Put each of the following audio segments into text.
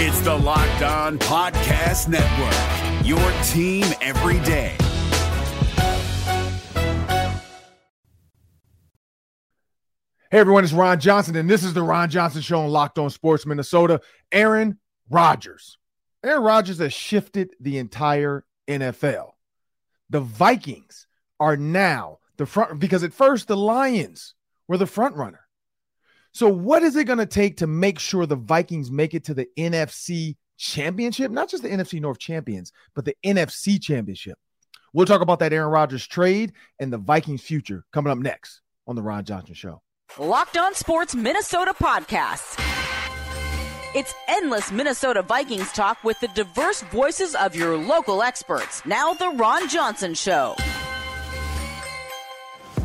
It's the Locked On Podcast Network, your team every day. Hey everyone, it's Ron Johnson, and this is the Ron Johnson Show on Locked On Sports Minnesota. Aaron Rodgers. Aaron Rodgers has shifted the entire NFL. The Vikings are now the front because at first the Lions were the front runner. So, what is it going to take to make sure the Vikings make it to the NFC championship? Not just the NFC North champions, but the NFC championship. We'll talk about that Aaron Rodgers trade and the Vikings' future coming up next on the Ron Johnson Show. Locked On Sports Minnesota podcast. It's endless Minnesota Vikings talk with the diverse voices of your local experts. Now, the Ron Johnson Show.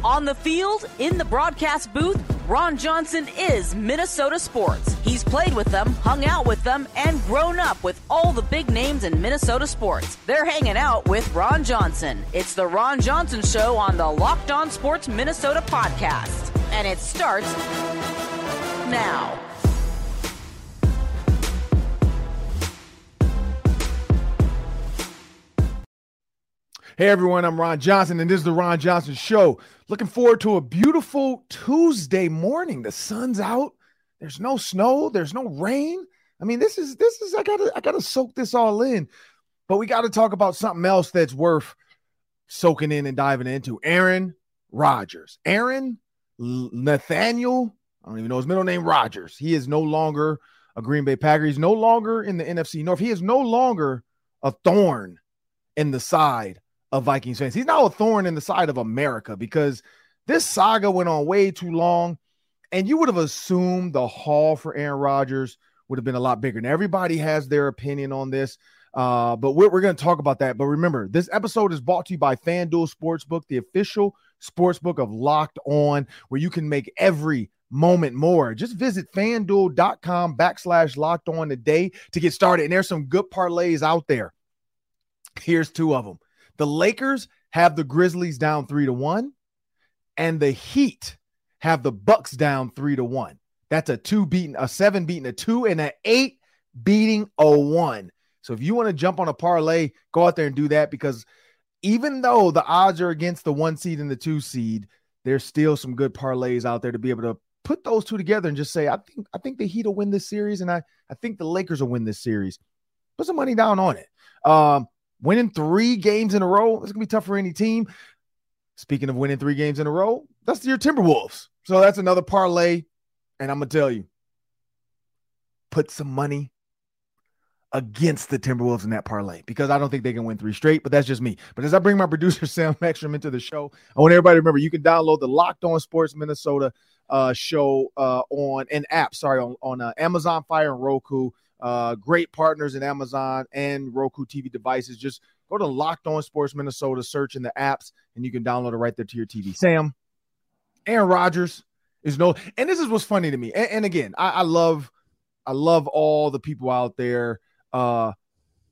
On the field, in the broadcast booth, Ron Johnson is Minnesota sports. He's played with them, hung out with them, and grown up with all the big names in Minnesota sports. They're hanging out with Ron Johnson. It's the Ron Johnson Show on the Locked On Sports Minnesota podcast. And it starts now. Hey everyone, I'm Ron Johnson, and this is the Ron Johnson Show. Looking forward to a beautiful Tuesday morning. The sun's out. There's no snow. There's no rain. I mean, this is this is I gotta I gotta soak this all in. But we got to talk about something else that's worth soaking in and diving into. Aaron Rodgers. Aaron Nathaniel. I don't even know his middle name. Rodgers. He is no longer a Green Bay Packer. He's no longer in the NFC North. He is no longer a thorn in the side of Vikings fans. He's now a thorn in the side of America because this saga went on way too long. And you would have assumed the haul for Aaron Rodgers would have been a lot bigger. And everybody has their opinion on this. Uh, but we're, we're going to talk about that. But remember, this episode is brought to you by FanDuel Sportsbook, the official sportsbook of Locked On, where you can make every moment more. Just visit fanduel.com backslash locked on today to get started. And there's some good parlays out there. Here's two of them. The Lakers have the Grizzlies down three to one, and the Heat have the Bucks down three to one. That's a two beating, a seven beating a two, and an eight beating a one. So if you want to jump on a parlay, go out there and do that because even though the odds are against the one seed and the two seed, there's still some good parlays out there to be able to put those two together and just say, I think I think the Heat will win this series, and I I think the Lakers will win this series. Put some money down on it. Um, winning three games in a row, it's gonna be tough for any team. Speaking of winning three games in a row, that's your Timberwolves. So that's another parlay. And I'm gonna tell you, put some money against the Timberwolves in that parlay because I don't think they can win three straight, but that's just me. But as I bring my producer Sam Ekstrom into the show, I want everybody to remember you can download the Locked On Sports Minnesota uh, show uh, on an app, sorry, on, on uh, Amazon Fire and Roku. Uh, great partners in Amazon and Roku TV devices. Just go to Locked On Sports Minnesota, search in the apps, and you can download it right there to your TV. Sam, Aaron Rodgers is no, and this is what's funny to me. And, and again, I, I love, I love all the people out there. Uh,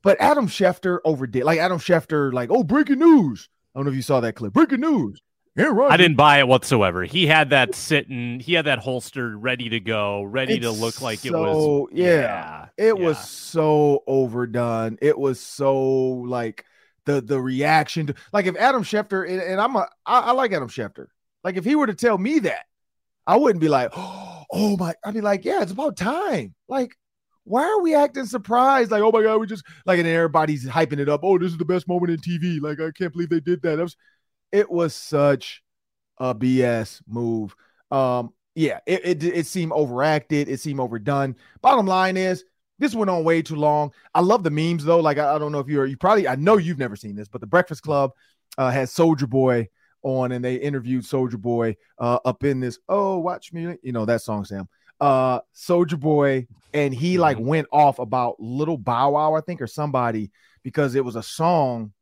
but Adam Schefter overdid. Like Adam Schefter, like, oh, breaking news. I don't know if you saw that clip. Breaking news. I didn't buy it whatsoever. He had that sitting, he had that holster ready to go, ready It's to look like it so- was. yeah, It was so overdone. It was so like the the reaction to like if Adam Schefter and, and I'm a I, I like Adam Schefter. Like if he were to tell me that, I wouldn't be like, oh my. I'd be like, yeah, it's about time. Like, why are we acting surprised? Like, oh my god, we just like and everybody's hyping it up. Oh, this is the best moment in TV. Like, I can't believe they did that. That was, it was such a BS move. Um, yeah, it, it it seemed overacted. It seemed overdone. Bottom line is this went on way too long. I love the memes though. Like I, I don't know if you're you probably I know you've never seen this, but the Breakfast Club uh, has Soulja Boy on, and they interviewed Soulja Boy uh, up in this. Oh, watch me, you know that song, Sam. Uh, Soulja Boy, and he like went off about Little Bow Wow, I think, or somebody because it was a song,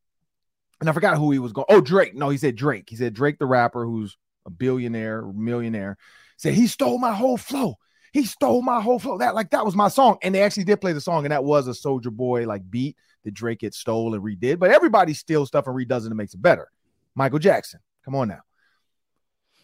and I forgot who he was going. Oh, Drake. No, he said Drake. He said Drake, the rapper, who's a billionaire, millionaire, said he stole my whole flow. He stole my whole flow. That like that was my song, and they actually did play the song, and that was a Soulja Boy like beat that Drake had stole and redid. But everybody steals stuff and redoes it and makes it better. Michael Jackson, come on now.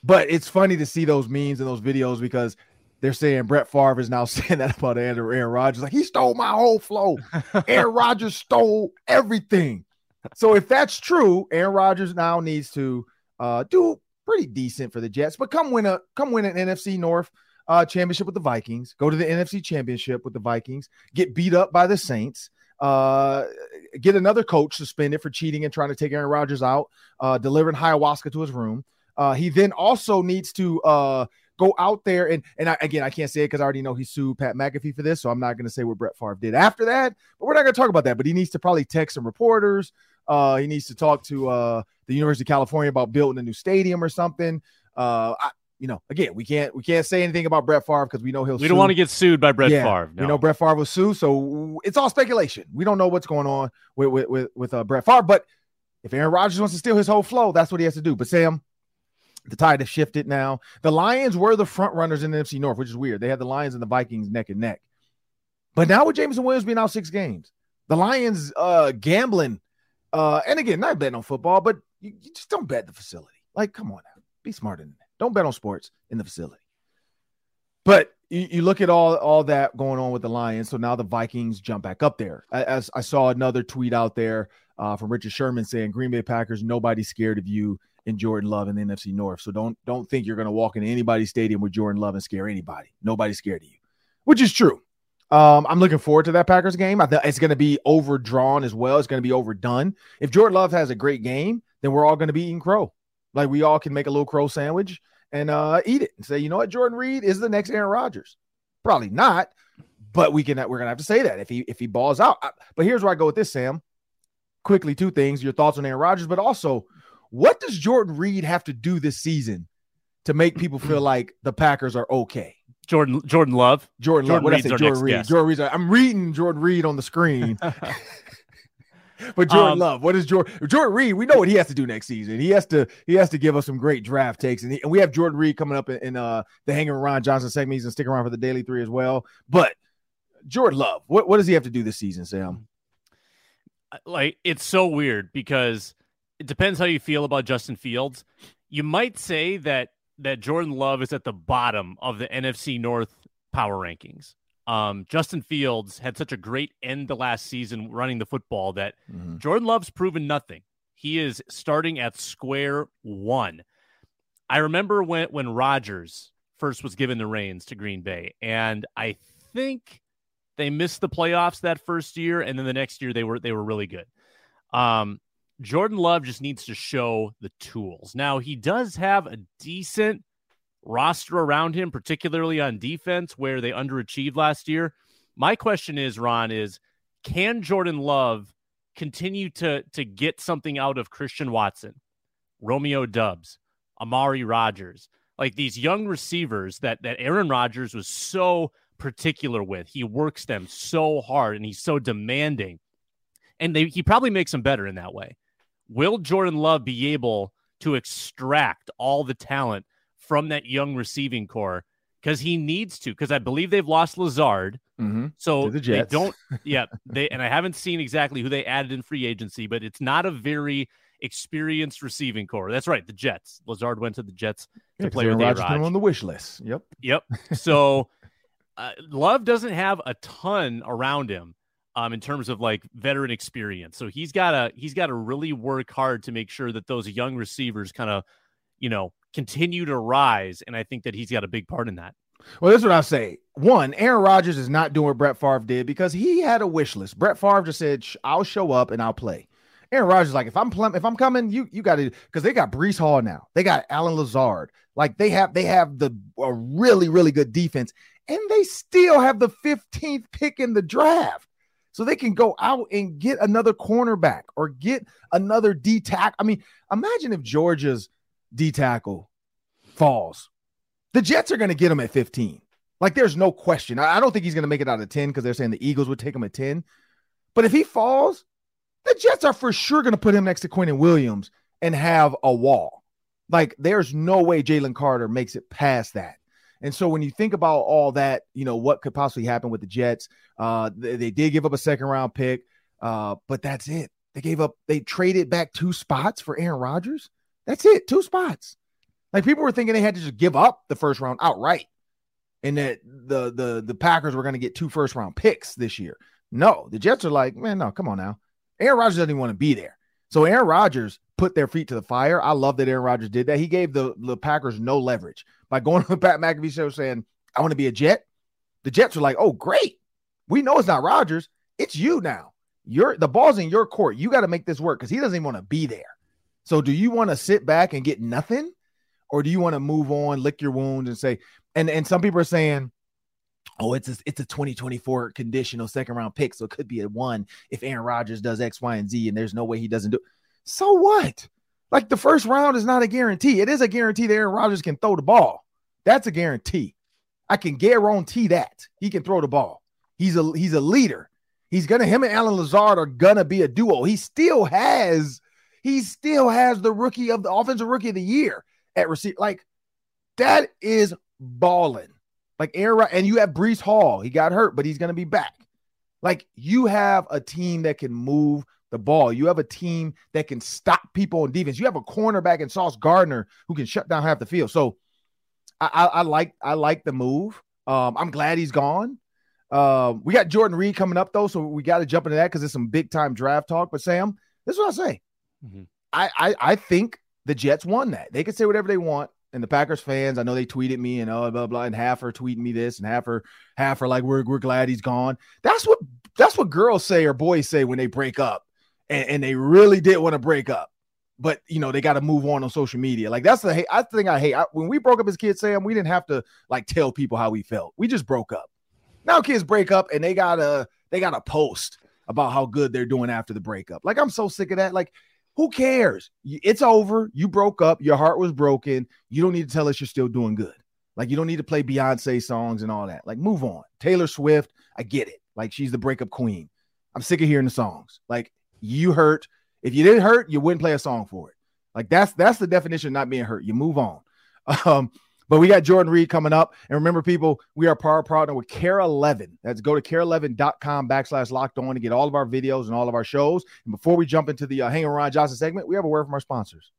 But it's funny to see those memes and those videos because they're saying Brett Favre is now saying that about Aaron, Aaron Rodgers. Like he stole my whole flow. Aaron Rodgers stole everything. So if that's true, Aaron Rodgers now needs to uh, do pretty decent for the Jets, but come win a come win an NFC North uh, championship with the Vikings. Go to the NFC Championship with the Vikings. Get beat up by the Saints. Uh, get another coach suspended for cheating and trying to take Aaron Rodgers out. Uh, delivering ayahuasca to his room. Uh, he then also needs to uh go out there and and I, again I can't say it because I already know he sued Pat McAfee for this, so I'm not going to say what Brett Favre did after that. But we're not going to talk about that. But he needs to probably text some reporters. Uh, he needs to talk to uh, the University of California about building a new stadium or something. Uh, I, you know, again, we can't we can't say anything about Brett Favre because we know he'll. We don't want to get sued by Brett yeah, Favre. No. We know Brett Favre will sue, so it's all speculation. We don't know what's going on with with with, with uh, Brett Favre. But if Aaron Rodgers wants to steal his whole flow, that's what he has to do. But Sam, the tide has shifted now. The Lions were the front runners in the NFC North, which is weird. They had the Lions and the Vikings neck and neck. But now with Jameson Williams being out six games, the Lions uh gambling, uh, and again, not betting on football, but you, you just don't bet the facility. Like, come on now, be smarter than that. Don't bet on sports in the facility. But you, you, look at all all that going on with the Lions. So now the Vikings jump back up there. As I saw another tweet out there uh, from Richard Sherman saying, "Green Bay Packers, nobody's scared of you in Jordan Love in the NFC North. So don't don't think you're going to walk into anybody's stadium with Jordan Love and scare anybody. Nobody's scared of you, which is true. Um, I'm looking forward to that Packers game. I think it's going to be overdrawn as well. It's going to be overdone. If Jordan Love has a great game, then we're all going to be eating crow. Like we all can make a little crow sandwich and uh, eat it and say, you know what, Jordan Reid is the next Aaron Rodgers. Probably not, but we can. We're gonna have to say that if he if he balls out. But here's where I go with this, Sam. Quickly, two things: your thoughts on Aaron Rodgers, but also what does Jordan Reid have to do this season to make people feel like the Packers are okay? Jordan Jordan Love. Jordan, Jordan Love. What I say? Jordan Reid. Jordan Reid. I'm reading Jordan Reid on the screen. but Jordan um, Love, what is Jordan Jordan Reid? We know what he has to do next season. He has to he has to give us some great draft takes, and, he, and we have Jordan Reid coming up in, in uh the Hanging Ron Johnson segment. He's gonna stick around for the Daily Three as well. But Jordan Love, what what does he have to do this season, Sam? Like it's so weird because it depends how you feel about Justin Fields. You might say that that Jordan Love is at the bottom of the NFC North power rankings. Um, Justin Fields had such a great end to last season running the football that mm-hmm. Jordan Love's proven nothing. He is starting at square one. I remember when when Rodgers first was given the reins to Green Bay, and I think they missed the playoffs that first year, and then the next year they were they were really good. Um, Jordan Love just needs to show the tools. Now, he does have a decent roster around him, particularly on defense, where they underachieved last year. My question is, Ron, is can Jordan Love continue to, to get something out of Christian Watson, Romeo Doubs, Amari Rodgers, like these young receivers that, that Aaron Rodgers was so particular with? He works them so hard and he's so demanding. And they, he probably makes them better in that way. Will Jordan Love be able to extract all the talent from that young receiving corps? Because he needs to, because I believe they've lost Lazard. Mm-hmm. So the they don't, yeah, they and I haven't seen exactly who they added in free agency, but it's not a very experienced receiving corps. That's right, the Jets. Lazard went to the Jets to yeah, play with Rodgers on the wish list. Yep, yep. So uh, Love doesn't have a ton around him um, in terms of like veteran experience. So he's got to he's got to really work hard to make sure that those young receivers kind of, you know, continue to rise. And I think that he's got a big part in that. Well, this is what I say. One, Aaron Rodgers is not doing what Brett Favre did because he had a wish list. Brett Favre just said, "I'll show up and I'll play." Aaron Rodgers like, if I'm pl- if I'm coming, you you got to because they got Breece Hall now. They got Allen Lazard. Like they have they have the a really really good defense, and they still have the 15th pick in the draft so they can go out and get another cornerback or get another D tackle. I mean, imagine if Georgia's D tackle falls. The Jets are going to get him at 15. Like, there's no question. I, don't think he's going to make it out of 10 because they're saying the Eagles would take him at 10. But if he falls, the Jets are for sure going to put him next to Quinnen Williams and have a wall. Like, there's no way Jalen Carter makes it past that. And so when you think about all that, you know, what could possibly happen with the Jets, uh, they, they did give up a second round pick, uh, but that's it. They gave up, they traded back two spots for Aaron Rodgers. That's it, two spots. Like people were thinking they had to just give up the first round outright. and that the the the Packers were going to get two first round picks this year. No, the Jets are like, man, no, come on now. Aaron Rodgers doesn't even want to be there. So Aaron Rodgers put their feet to the fire. I love that Aaron Rodgers did that. He gave the, the Packers no leverage by going to the Pat McAfee show saying, I want to be a Jet. The Jets were like, oh, great. We know it's not Rodgers. It's you now. You're the ball's in your court. You got to make this work because he doesn't even want to be there. So do you want to sit back and get nothing? Or do you want to move on, lick your wounds, and say, and, and some people are saying, oh, it's a, it's a 2024 conditional second round pick. So it could be a one if Aaron Rodgers does X, Y, and Z, and there's no way he doesn't do. It. So what? Like the first round is not a guarantee. It is a guarantee that Aaron Rodgers can throw the ball. That's a guarantee. I can guarantee that he can throw the ball. He's a he's a leader. He's gonna him and Allen Lazard are gonna be a duo. He still has he still has the rookie of the offensive rookie of the year at receiver. Like that is balling. Like Aaron, and you have Breece Hall. He got hurt, but he's to be back. Like you have a team that can move the ball. You have a team that can stop people on defense. You have a cornerback in Sauce Gardner who can shut down half the field. So I, I, I like I like the move. Um, I'm glad he's gone. Um, we got Jordan Reid coming up though, so we got to jump into that because it's some big time draft talk. But Sam, this is what I say. Mm-hmm. I, I I think the Jets won that. They can say whatever they want and the Packers fans, I know they tweeted me and oh blah blah, and half are tweeting me this, and half are half are like we're we're glad he's gone. That's what that's what girls say or boys say when they break up, and, and they really did want to break up, but you know they got to move on on social media. Like that's the. I think I hate I, when we broke up as kids, Sam. We didn't have to like tell people how we felt. We just broke up. Now kids break up and they gotta they gotta post about how good they're doing after the breakup. Like I'm so sick of that. Like who cares? It's over. You broke up. Your heart was broken. You don't need to tell us you're still doing good. Like you don't need to play Beyonce songs and all that. Like move on. Taylor Swift, I get it. Like she's the breakup queen. I'm sick of hearing the songs. Like you hurt. If you didn't hurt, you wouldn't play a song for it. Like that's that's the definition of not being hurt. You move on. Um, but we got Jordan Reid coming up. And remember, people, we are power partner with KARE 11. That's go to kare11.com backslash locked on to get all of our videos and all of our shows. And before we jump into the uh, Hanging Ron Johnson segment, we have a word from our sponsors.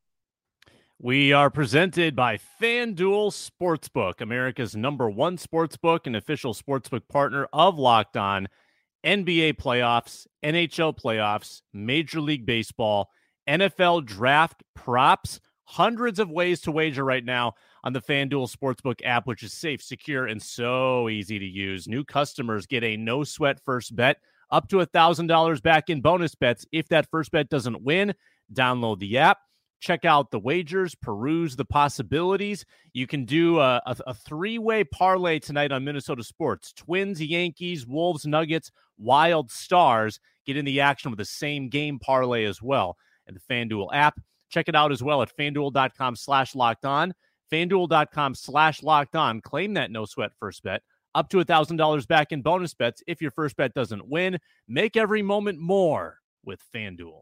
We are presented by FanDuel Sportsbook, America's number one sportsbook and official sportsbook partner of Locked On. NBA playoffs, NHL playoffs, Major League Baseball, NFL draft props, hundreds of ways to wager right now on the FanDuel Sportsbook app, which is safe, secure, and so easy to use. New customers get a no sweat first bet up to $1,000 back in bonus bets if that first bet doesn't win. Download the app. Check out the wagers, peruse the possibilities. You can do a, a, a three way parlay tonight on Minnesota Sports Twins, Yankees, Wolves, Nuggets, Wild Stars. Get in the action with the same game parlay as well. And the FanDuel app. Check it out as well at fanduel.com slash locked on fanduel.com slash locked on. Claim that no sweat first bet up to $1,000 back in bonus bets if your first bet doesn't win. Make every moment more with FanDuel.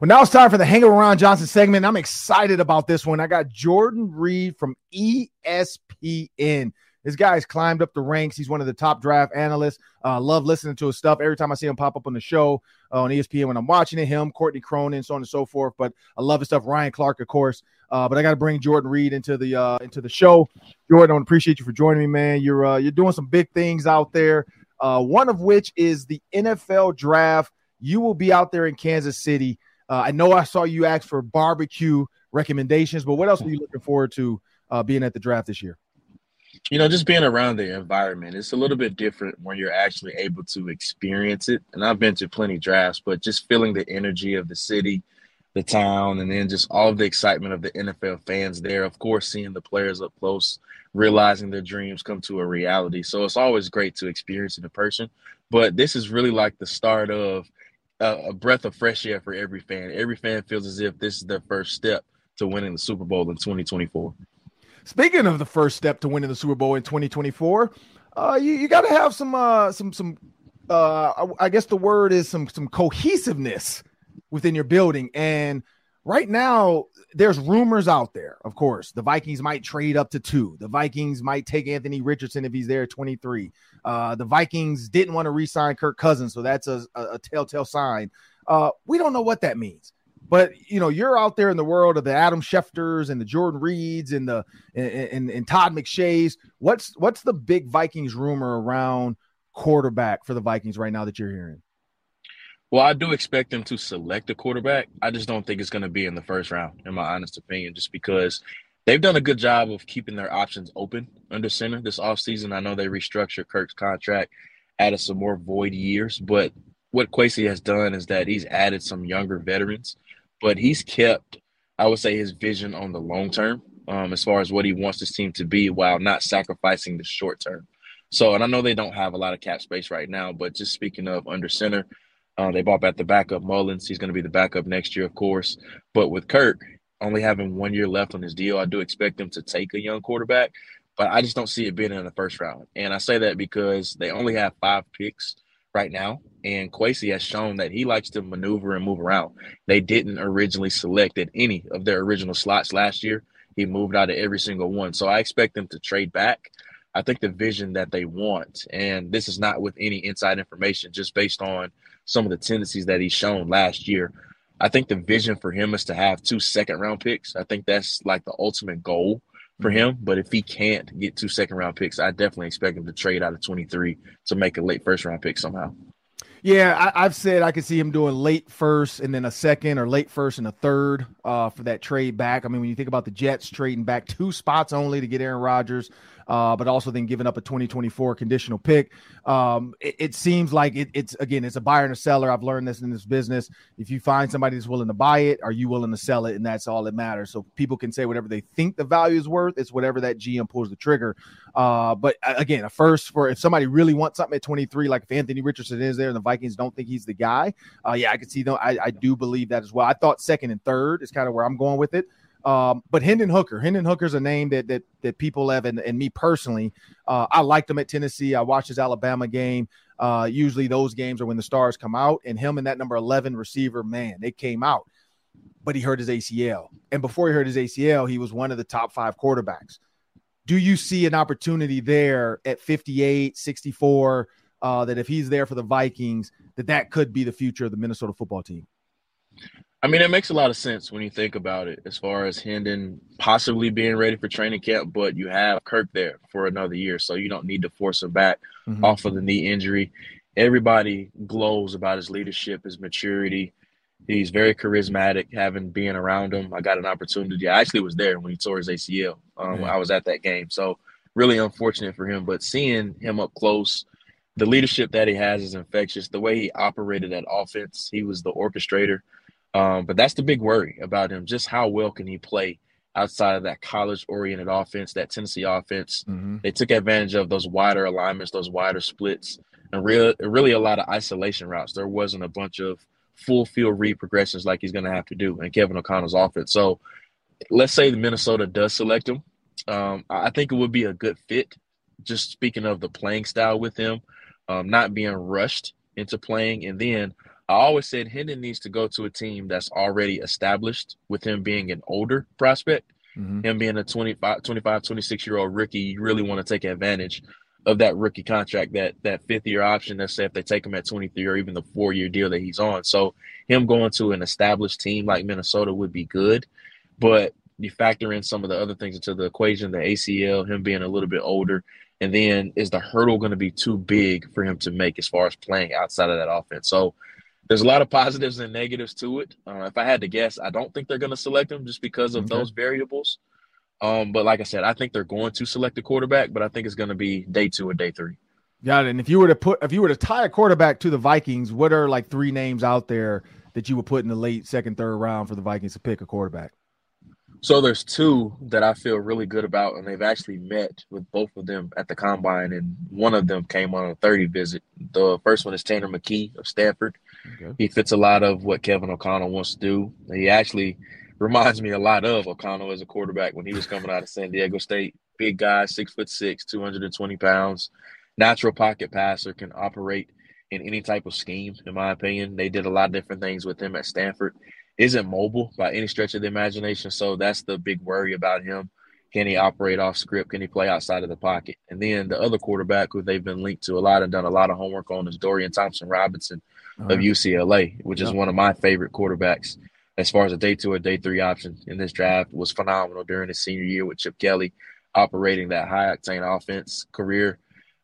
Well, now it's time for the Hang Around Johnson segment. I'm excited about this one. I got Jordan Reid from ESPN. This guy's climbed up the ranks. He's one of the top draft analysts. Uh, love listening to his stuff every time I see him pop up on the show uh, on ESPN when I'm watching it. Him, Courtney Cronin, so on and so forth. But I love his stuff. Ryan Clark, of course. Uh, but I got to bring Jordan Reid into the uh, into the show. Jordan, I appreciate you for joining me, man. You're uh, you're doing some big things out there. Uh, one of which is the NFL draft. You will be out there in Kansas City. Uh, I know I saw you ask for barbecue recommendations, but what else are you looking forward to uh, being at the draft this year? You know, just being around the environment, it's a little bit different when you're actually able to experience it. And I've been to plenty drafts, but just feeling the energy of the city, the town, and then just all the excitement of the NFL fans there. Of course, seeing the players up close, realizing their dreams come to a reality. So it's always great to experience it in person. But this is really like the start of a, breath of fresh air for every fan. Every fan feels as if this is their first step to winning the Super Bowl in 2024. Speaking of the first step to winning the Super Bowl in 2024, uh, you, you got to have some uh, some some. Uh, I guess the word is some some cohesiveness within your building. And right now, there's rumors out there. Of course, the Vikings might trade up to two. The Vikings might take Anthony Richardson if he's there at 23. Uh, the Vikings didn't want to re-sign Kirk Cousins, so that's a, a, a telltale sign. Uh, we don't know what that means. But you know, you're out there in the world of the Adam Schefters and the Jordan Reids and the and, and, and Todd McShay's. What's what's the big Vikings rumor around quarterback for the Vikings right now that you're hearing? Well, I do expect them to select a quarterback. I just don't think it's going to be in the first round, in my honest opinion, just because they've done a good job of keeping their options open under center this offseason. I know they restructured Kirk's contract, added some more void years, but what Kwesi has done is that he's added some younger veterans but he's kept, I would say, his vision on the long term um, as far as what he wants this team to be while not sacrificing the short term. So, and I know they don't have a lot of cap space right now, but just speaking of under center, uh, they bought back the backup Mullens. He's going to be the backup next year, of course. But with Kirk only having one year left on his deal, I do expect them to take a young quarterback, but I just don't see it being in the first round. And I say that because they only have five picks right now. And Kwesi has shown that he likes to maneuver and move around. They didn't originally select at any of their original slots last year. He moved out of every single one. So I expect them to trade back. I think the vision that they want, and this is not with any inside information, just based on some of the tendencies that he's shown last year. I think the vision for him is to have two second round picks. I think that's like the ultimate goal for him. But if he can't get two second round picks, I definitely expect him to trade out of 23 to make a late first round pick somehow. Yeah, I, have said I could see him doing late first and then a second or late first and a third uh, for that trade back. I mean, when you think about the Jets trading back two spots only to get Aaron Rodgers, uh, but also then giving up a 2024 conditional pick. Um, it, it, seems like it, it's again, it's a buyer and a seller. I've learned this in this business. If you find somebody that's willing to buy it, are you willing to sell it? And that's all that matters. So people can say whatever they think the value is worth. It's whatever that GM pulls the trigger. Uh, but again, a first for if somebody really wants something at 23, like if Anthony Richardson is there and the Vikings don't think he's the guy, uh, yeah, I can see them. I, I do believe that as well. I thought second and third is kind of where I'm going with it. Um, but Hendon Hooker, Hendon Hooker's a name that that that people have, and, and me personally, uh, I liked him at Tennessee. I watched his Alabama game. Uh, usually those games are when the stars come out, and him and that number 11 receiver, man, they came out. But he hurt his ACL, and before he hurt his ACL, he was one of the top five quarterbacks. Do you see an opportunity there at 58, 64? Uh, that if he's there for the Vikings, that that could be the future of the Minnesota football team. I mean, it makes a lot of sense when you think about it, as far as Hendon possibly being ready for training camp, but you have Kirk there for another year, so you don't need to force him back mm-hmm. off of the knee injury. Everybody glows about his leadership, his maturity. He's very charismatic, having being around him. I got an opportunity. I actually was there when he tore his ACL. Um, I was at that game, so really unfortunate for him. But seeing him up close, the leadership that he has is infectious. The way he operated that offense, he was the orchestrator. Um, but that's the big worry about him. Just how well can he play outside of that college oriented offense, that Tennessee offense? Mm-hmm. They took advantage of those wider alignments, those wider splits, and really, really a lot of isolation routes. There wasn't a bunch of full field read progressions like he's going to have to do in Kevin O'Connell's offense. So let's say the Minnesota does select him. Um, I think it would be a good fit. Just speaking of the playing style with him, um, not being rushed into playing, and then I always said Hendon needs to go to a team that's already established with him being an older prospect. Mm-hmm. Him being a 25, 25, 26 year old rookie, you really want to take advantage of that rookie contract, that that fifth year option. Let's say if they take him at 23 or even the four year deal that he's on. So him going to an established team like Minnesota would be good. But you factor in some of the other things into the equation, the ACL, him being a little bit older, and then is the hurdle going to be too big for him to make as far as playing outside of that offense? So there's a lot of positives and negatives to it. Uh, if I had to guess, I don't think they're going to select him just because of okay. those variables. Um, but like I said, I think they're going to select a quarterback, but I think it's going to be day two or day three. Got it. And if you were to put, if you were to tie a quarterback to the Vikings, what are like three names out there that you would put in the late second, third round for the Vikings to pick a quarterback? So there's two that I feel really good about, and they've actually met with both of them at the combine, and one of them came on a 30 visit. The first one is Tanner McKee of Stanford. Okay. He fits a lot of what Kevin O'Connell wants to do. He actually reminds me a lot of O'Connell as a quarterback when he was coming out of San Diego State. Big guy, six foot six, 220 pounds, natural pocket passer, can operate in any type of scheme, in my opinion. They did a lot of different things with him at Stanford. Isn't mobile by any stretch of the imagination. So that's the big worry about him. Can he operate off script? Can he play outside of the pocket? And then the other quarterback who they've been linked to a lot and done a lot of homework on is Dorian Thompson Robinson uh-huh. of UCLA, which is one of my favorite quarterbacks as far as a day two or day three option in this draft. Was phenomenal during his senior year with Chip Kelly operating that high octane offense. Career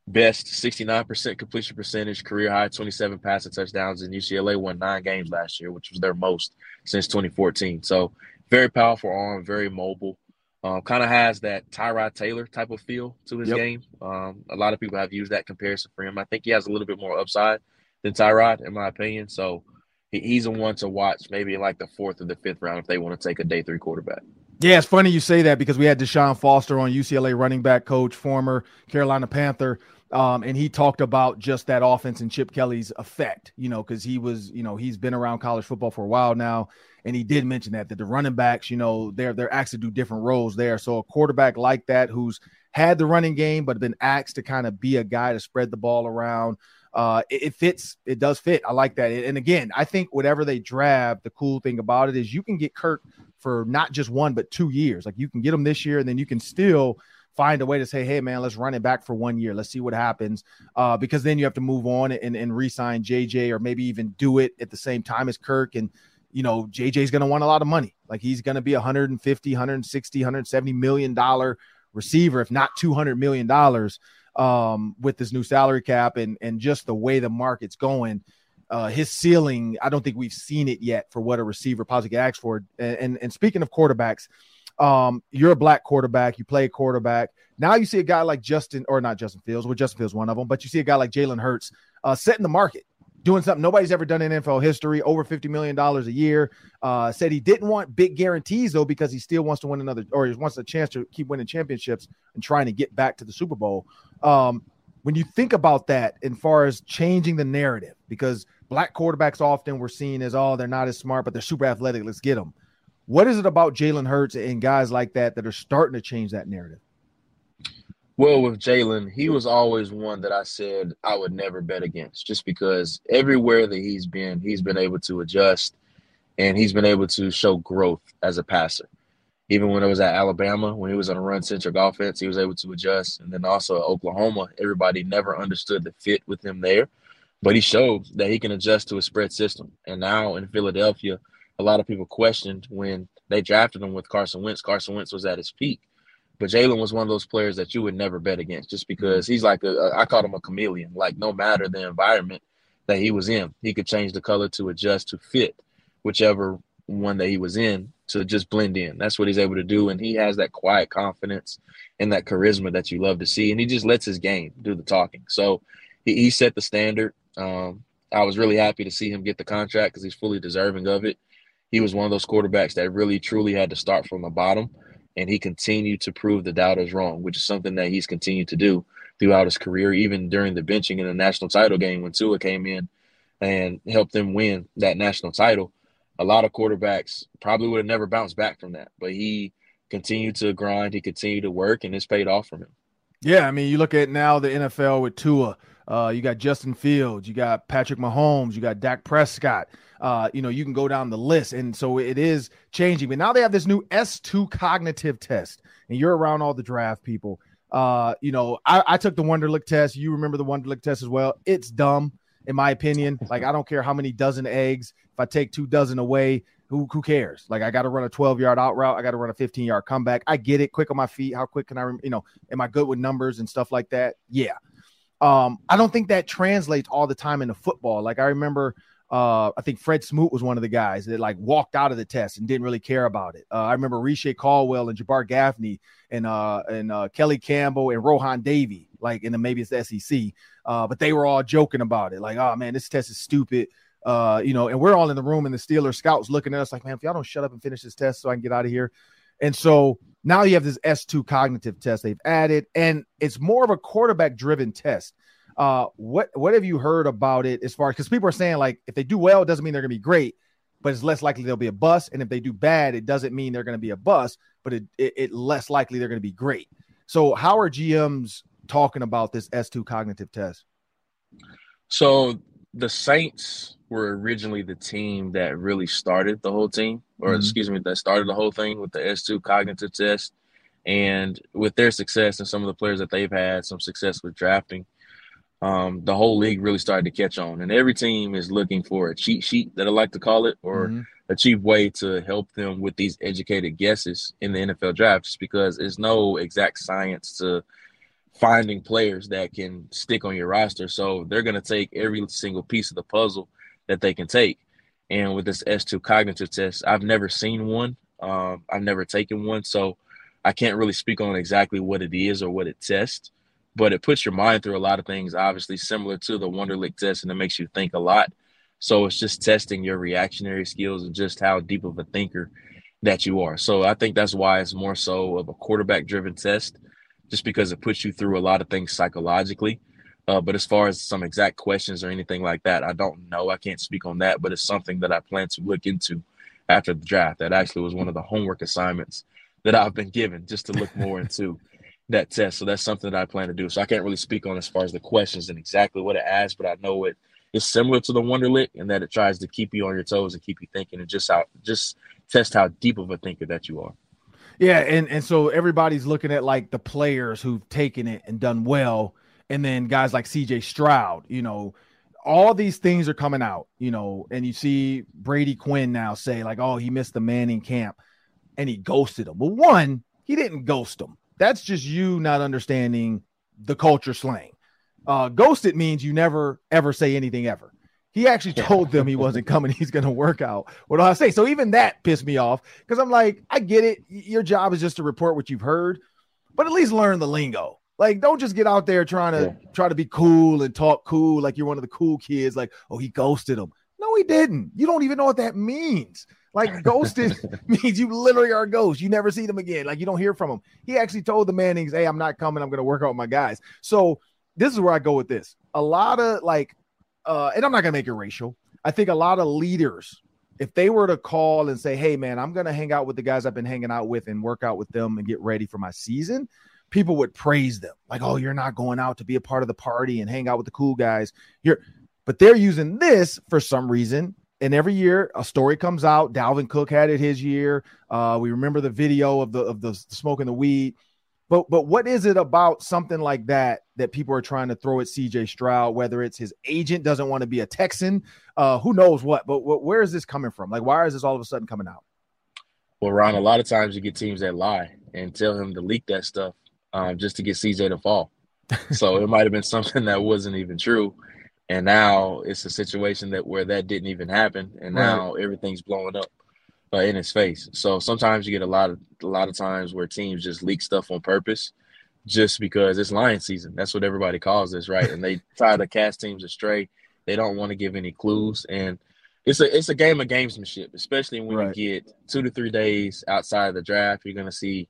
best 69% completion percentage, career high 27 passing touchdowns, and UCLA won nine games last year, which was their most since 2014. So very powerful arm, very mobile. Um, kind of has that Tyrod Taylor type of feel to his yep. game. Um, a lot of people have used that comparison for him. I think he has a little bit more upside than Tyrod, in my opinion. So he, he's a one to watch, maybe in like the fourth or the fifth round if they want to take a day three quarterback. Yeah, it's funny you say that because we had Deshaun Foster on UCLA running back coach, former Carolina Panther. Um, and he talked about just that offense and Chip Kelly's effect, you know, because he was, you know, he's been around college football for a while now, and he did mention that that the running backs, you know, they're they're asked to do different roles there. So a quarterback like that who's had the running game but been asked to kind of be a guy to spread the ball around, uh, it, it, fits. It does fit. I like that. And again, I think whatever they draft, the cool thing about it is you can get Kirk for not just one but two years. Like you can get him this year, and then you can still find a way to say, hey, man, let's run it back for one year. Let's see what happens. Uh, because then you have to move on and, and re sign JJ or maybe even do it at the same time as Kirk. And, you know, JJ's going to want a lot of money. Like he's going to be 150, 160, 170 million dollar receiver, if not 200 million dollars um, with this new salary cap and, and just the way the market's going. Uh, his ceiling, I don't think we've seen it yet for what a receiver possibly asks for. And, and, and speaking of quarterbacks, um, you're a black quarterback, you play quarterback. Now you see a guy like Justin, or not Justin Fields, well, Justin Fields one of them, but you see a guy like Jalen Hurts uh, setting the market, doing something nobody's ever done in NFL history, over $50 million a year. Uh, said he didn't want big guarantees, though, because he still wants to win another, or he wants a chance to keep winning championships and trying to get back to the Super Bowl. Um, when you think about that, as far as changing the narrative, because black quarterbacks often were seen as, oh, they're not as smart, but they're super athletic. Let's get them. What is it about Jalen Hurts and guys like that that are starting to change that narrative? Well, with Jalen, he was always one that I said I would never bet against just because everywhere that he's been, he's been able to adjust and he's been able to show growth as a passer. Even when it was at Alabama, when he was on a run centric offense, he was able to adjust. And then also at Oklahoma, everybody never understood the fit with him there. But he showed that he can adjust to a spread system. And now in Philadelphia, a lot of people questioned when they drafted him with Carson Wentz. Carson Wentz was at his peak. But Jalen was one of those players that you would never bet against just because he's like a, a I called him a chameleon. Like no matter the environment that he was in, he could change the color to adjust to fit whichever one that he was in to just blend in. That's what he's able to do. And he has that quiet confidence and that charisma that you love to see. And he just lets his game do the talking. So he, he set the standard. Um, I was really happy to see him get the contract because he's fully deserving of it he was one of those quarterbacks that really truly had to start from the bottom and he continued to prove the doubters wrong, which is something that he's continued to do throughout his career, even during the benching in the national title game when Tua came in and helped them win that national title. A lot of quarterbacks probably would have never bounced back from that, but he continued to grind, he continued to work, and it's paid off for him. Yeah, I mean, you look at now the NFL with Tua. Uh, you got Justin Fields, you got Patrick Mahomes, you got Dak Prescott. Uh, you know, you can go down the list. And so it is changing. But now they have this new S2 cognitive test, and you're around all the draft people. Uh, you know, I, I took the Wonderlic test. You remember the Wonderlic test as well. It's dumb, in my opinion. Like, I don't care how many dozen eggs. If I take two dozen away, who, who cares? Like, I got to run a 12 yard out route. I got to run a 15 yard comeback. I get it. Quick on my feet. How quick can I, you know, am I good with numbers and stuff like that? Yeah. Um, I don't think that translates all the time into football. Like, I remember uh, I think Fred Smoot was one of the guys that like walked out of the test and didn't really care about it. Uh, I remember Reche Caldwell and Jabbar Gaffney and uh, and uh, Kelly Campbell and Rohan Davey, like in the maybe it's the SEC, uh, but they were all joking about it, like, oh man, this test is stupid. Uh, you know, and we're all in the room and the Steelers scouts looking at us like, man, if y'all don't shut up and finish this test so I can get out of here. And so now you have this S2 cognitive test they've added, and it's more of a quarterback driven test. Uh, what what have you heard about it as far as because people are saying like if they do well, it doesn't mean they're gonna be great. but it's less likely they'll be a bust. And if they do bad, it doesn't mean they're to be a bust, but it, it, it less likely they're to be great. So how are GMs talking about this S2 cognitive test? So the Saints were originally the team that really started the whole team, or mm-hmm. excuse me, that started the whole thing with the S2 cognitive test. And with their success and some of the players that they've had some success with drafting, um, the whole league really started to catch on. And every team is looking for a cheat sheet that I like to call it, or mm-hmm. a cheap way to help them with these educated guesses in the NFL draft, just because there's no exact science to finding players that can stick on your roster. So they're going to take every single piece of the puzzle that they can take. And with this S2 cognitive test, I've never seen one. Um, I've never taken one. So I can't really speak on exactly what it is or what it tests, but it puts your mind through a lot of things, obviously similar to the Wonderlic test, and it makes you think a lot. So it's just testing your reactionary skills and just how deep of a thinker that you are. So I think that's why it's more so of a quarterback driven test just because it puts you through a lot of things psychologically. Uh, but as far as some exact questions or anything like that, I don't know. I can't speak on that, but it's something that I plan to look into after the draft. That actually was one of the homework assignments that I've been given just to look more into that test. So that's something that I plan to do. So I can't really speak on as far as the questions and exactly what it asks, but I know it is similar to the Wonderlic in that it tries to keep you on your toes and keep you thinking and just how just test how deep of a thinker that you are. Yeah, and and so everybody's looking at like the players who've taken it and done well, and then guys like C.J. Stroud. You know, all these things are coming out. You know, and you see Brady Quinn now say like, "Oh, he missed the Manning camp, and he ghosted him." Well, one, he didn't ghost him. That's just you not understanding the culture slang. Uh, ghosted means you never ever say anything ever. He actually told them he wasn't coming. He's going to work out. What do I say? So even that pissed me off because I'm like, I get it. Your job is just to report what you've heard, but at least learn the lingo. Like, don't just get out there trying to yeah. try to be cool and talk cool like you're one of the cool kids. Like, oh, he ghosted him. No, he didn't. You don't even know what that means. Like, ghosted means you literally are a ghost. You never see them again. Like, you don't hear from them. He actually told the Mannings, "Hey, I'm not coming. I'm going to work out with my guys." So this is where I go with this. A lot of like uh, and I'm not gonna make it racial. I think a lot of leaders, if they were to call and say, "Hey, man, I'm gonna hang out with the guys I've been hanging out with and work out with them and get ready for my season," people would praise them, like, "Oh, you're not going out to be a part of the party and hang out with the cool guys." You're, but they're using this for some reason. And every year a story comes out. Dalvin Cook had it his year. Uh, we remember the video of the of the smoking the weed. But but what is it about something like that that people are trying to throw at CJ Stroud? Whether it's his agent doesn't want to be a Texan, uh, who knows what? But, where is this coming from? Like, why is this all of a sudden coming out? Well, Ron, a lot of times you get teams that lie and tell him to leak that stuff um, just to get CJ to fall. so it might have been something that wasn't even true, and now it's a situation that where that didn't even happen, and now right. everything's blowing up uh, in his face. So sometimes you get a lot of a lot of times where teams just leak stuff on purpose, just because it's lion season. That's what everybody calls this, right? And they try to cast teams astray. They don't want to give any clues, and it's a it's a game of gamesmanship, especially when right. you get two to three days outside of the draft. You're gonna see.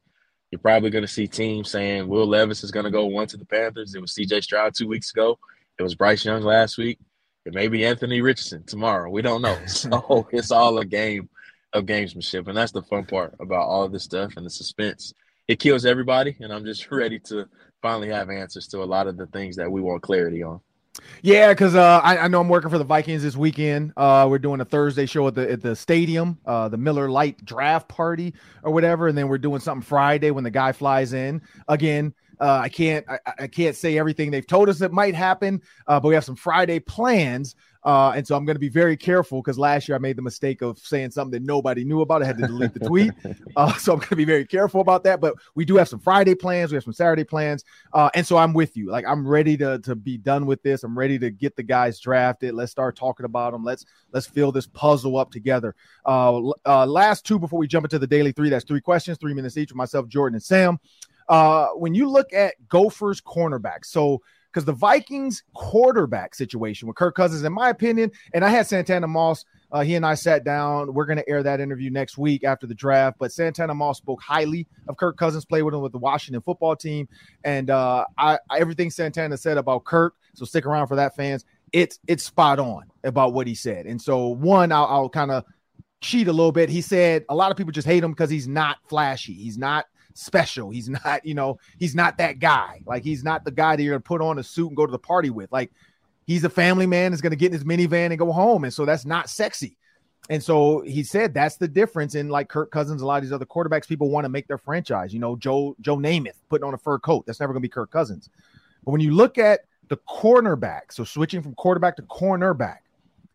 You're probably going to see teams saying Will Levis is going to go one to the Panthers. It was C.J. Stroud two weeks ago. It was Bryce Young last week. It may be Anthony Richardson tomorrow. We don't know. So it's all a game of gamesmanship, and that's the fun part about all this stuff and the suspense. It kills everybody, and I'm just ready to finally have answers to a lot of the things that we want clarity on. Yeah, because uh, I, I, know I'm working for the Vikings this weekend. Uh, we're doing a Thursday show at the at the stadium, uh, the Miller Lite Draft Party or whatever, and then we're doing something Friday when the guy flies in. Again, uh, I can't I, I, can't say everything they've told us that might happen, uh, but we have some Friday plans. Uh, and so I'm going to be very careful because last year I made the mistake of saying something that nobody knew about. I had to delete the tweet. Uh, so I'm going to be very careful about that. But we do have some Friday plans. We have some Saturday plans. Uh, and so I'm with you. Like I'm ready to, to be done with this. I'm ready to get the guys drafted. Let's start talking about them. Let's let's fill this puzzle up together. Uh, uh, last two before we jump into the daily three. That's three questions, three minutes each with myself, Jordan, and Sam. Uh, when you look at Gophers cornerbacks, so because the Vikings quarterback situation with Kirk Cousins, in my opinion, and I had Santana Moss. Uh, he and I sat down. We're going to air that interview next week after the draft. But Santana Moss spoke highly of Kirk Cousins, played with him with the Washington football team, and uh, I, everything Santana said about Kirk. So stick around for that, fans. It's it's spot on about what he said. And so one, I'll, I'll kind of cheat a little bit. He said a lot of people just hate him because he's not flashy. He's not special. He's not, you know, he's not that guy. Like he's not the guy that you're gonna put on a suit and go to the party with. Like he's a family man, is gonna get in his minivan and go home. And so that's not sexy. And so he said that's the difference in like Kirk Cousins, a lot of these other quarterbacks. People want to make their franchise. You know, Joe Joe Namath putting on a fur coat. That's never gonna be Kirk Cousins. But when you look at the cornerback, so switching from quarterback to cornerback,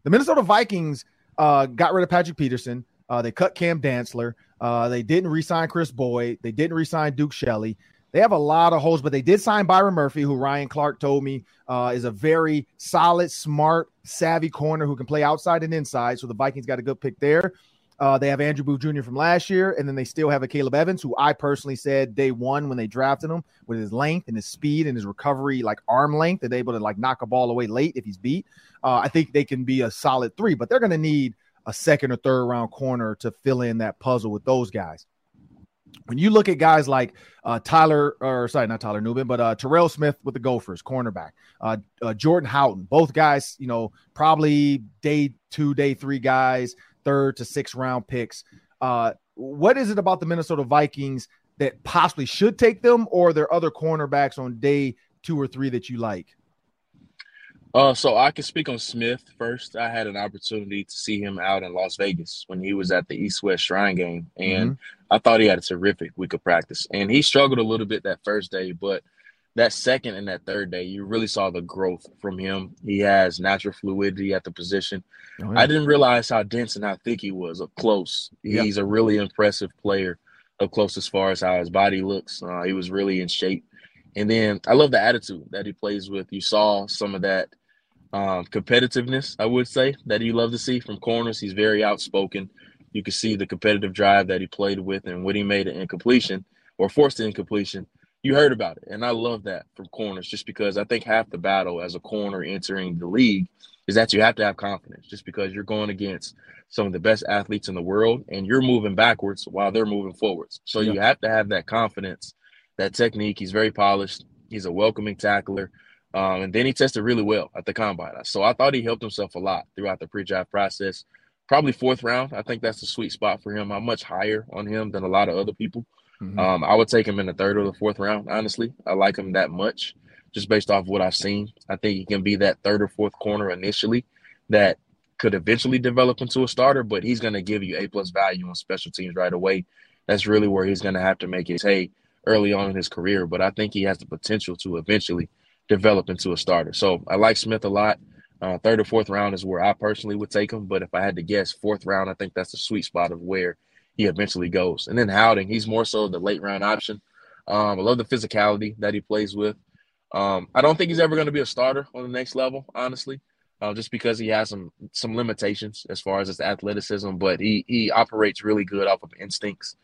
the Minnesota Vikings uh, got rid of Patrick Peterson. Uh, they cut Cam Dantzler. Uh, they didn't re-sign Kris Boyd. They didn't re-sign Duke Shelley. They have a lot of holes, but they did sign Byron Murphy, who Ryan Clark told me uh, is a very solid, smart, savvy corner who can play outside and inside. So the Vikings got a good pick there. Uh, they have Andrew Booth Jr. from last year, and then they still have Akayleb Evans, who I personally said day one when they drafted him with his length and his speed and his recovery, like arm length, and able to like knock a ball away late if he's beat. Uh, I think they can be a solid three, but they're going to need a second or third round corner to fill in that puzzle with those guys. When you look at guys like uh, Tyler, or sorry, not Tyler Nubin, but uh, Terrell Smith with the Gophers, cornerback, uh, uh, Jordan Howden, both guys, you know, probably day two, day three guys, third to sixth round picks. Uh, what is it about the Minnesota Vikings that possibly should take them, or there other cornerbacks on day two or three that you like? Uh, so I can speak on Smith first. I had an opportunity to see him out in Las Vegas when he was at the East West Shrine game, and mm-hmm. I thought he had a terrific week of practice. And he struggled a little bit that first day, but that second and that third day, you really saw the growth from him. He has natural fluidity at the position. Oh, yeah. I didn't realize how dense and how thick he was up close. He's a really impressive player up close as far as how his body looks. Uh, he was really in shape. And then I love the attitude that he plays with. You saw some of that um, competitiveness, I would say, that you love to see from corners. He's very outspoken. You can see the competitive drive that he played with, and when he made an incompletion or forced an incompletion, you heard about it. And I love that from corners just because I think half the battle as a corner entering the league is that you have to have confidence just because you're going against some of the best athletes in the world and you're moving backwards while they're moving forwards. So yeah. you have to have that confidence, that technique. He's very polished. He's a welcoming tackler. Um, and then he tested really well at the combine. So I thought he helped himself a lot throughout the pre-draft process. Probably fourth round. I think that's the sweet spot for him. I'm much higher on him than a lot of other people. Mm-hmm. Um, I would take him in the third or the fourth round. Honestly, I like him that much, just based off what I've seen. I think he can be that third or fourth corner initially that could eventually develop into a starter, but he's going to give you a plus value on special teams right away. That's really where he's going to have to make his hay early on in his career. But I think he has the potential to eventually develop into a starter. So I like Smith a lot. Uh, third or fourth round is where I personally would take him. But if I had to guess, fourth round, I think that's the sweet spot of where he eventually goes. And then Howden, he's more so the late round option. Um, I love the physicality that he plays with. Um, I don't think he's ever going to be a starter on the next level, honestly, uh, just because he has some some limitations as far as his athleticism. But he he operates really good off of instincts.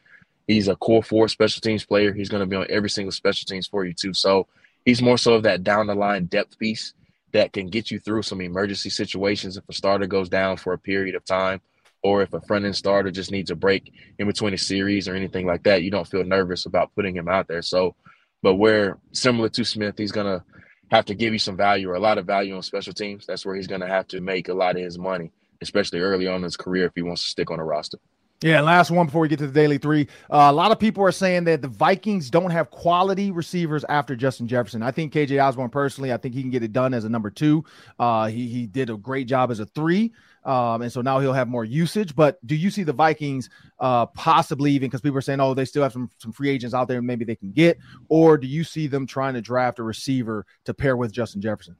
He's a core four special teams player. He's going to be on every single special teams for you too. So he's more so of that down the line depth piece that can get you through some emergency situations if a starter goes down for a period of time or if a front end starter just needs a break in between a series or anything like that, you don't feel nervous about putting him out there. So, but where similar to Smith, he's going to have to give you some value or a lot of value on special teams. That's where he's going to have to make a lot of his money, especially early on in his career if he wants to stick on a roster. Yeah, last one before we get to the daily three. Uh, a lot of people are saying that the Vikings don't have quality receivers after Justin Jefferson. I think KJ Osborn personally, I think he can get it done as a number two. Uh, he he did a great job as a three, um, and so now he'll have more usage. But do you see the Vikings uh, possibly even because people are saying, oh, they still have some some free agents out there, maybe they can get, or do you see them trying to draft a receiver to pair with Justin Jefferson?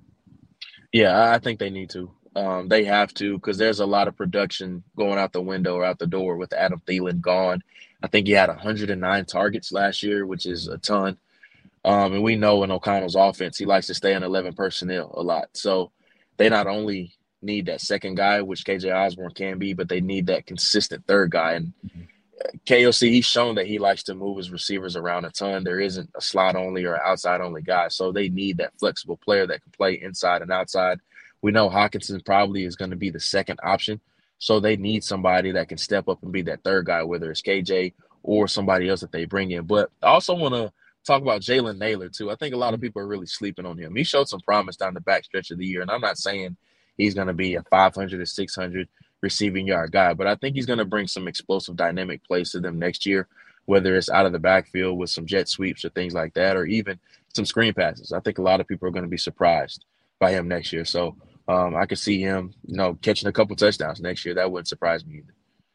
Yeah, I think they need to. Um, they have to because there's a lot of production going out the window or out the door with Adam Thielen gone. I think he had 109 targets last year, which is a ton. Um, and we know in O'Connell's offense, he likes to stay in 11 personnel a lot. So they not only need that second guy, which KJ Osborn can be, but they need that consistent third guy. And KOC, he's shown that he likes to move his receivers around a ton. There isn't a slot only or outside only guy. So they need that flexible player that can play inside and outside we know Hockenson probably is going to be the second option. So they need somebody that can step up and be that third guy, whether it's KJ or somebody else that they bring in. But I also want to talk about Jalen Nailor, too. I think a lot of mm-hmm. people are really sleeping on him. He showed some promise down the back stretch of the year. And I'm not saying he's going to be a 500 or 600 receiving yard guy. But I think he's going to bring some explosive dynamic plays to them next year, whether it's out of the backfield with some jet sweeps or things like that, or even some screen passes. I think a lot of people are going to be surprised by him next year. So um, I could see him, you know, catching a couple touchdowns next year. That wouldn't surprise me either.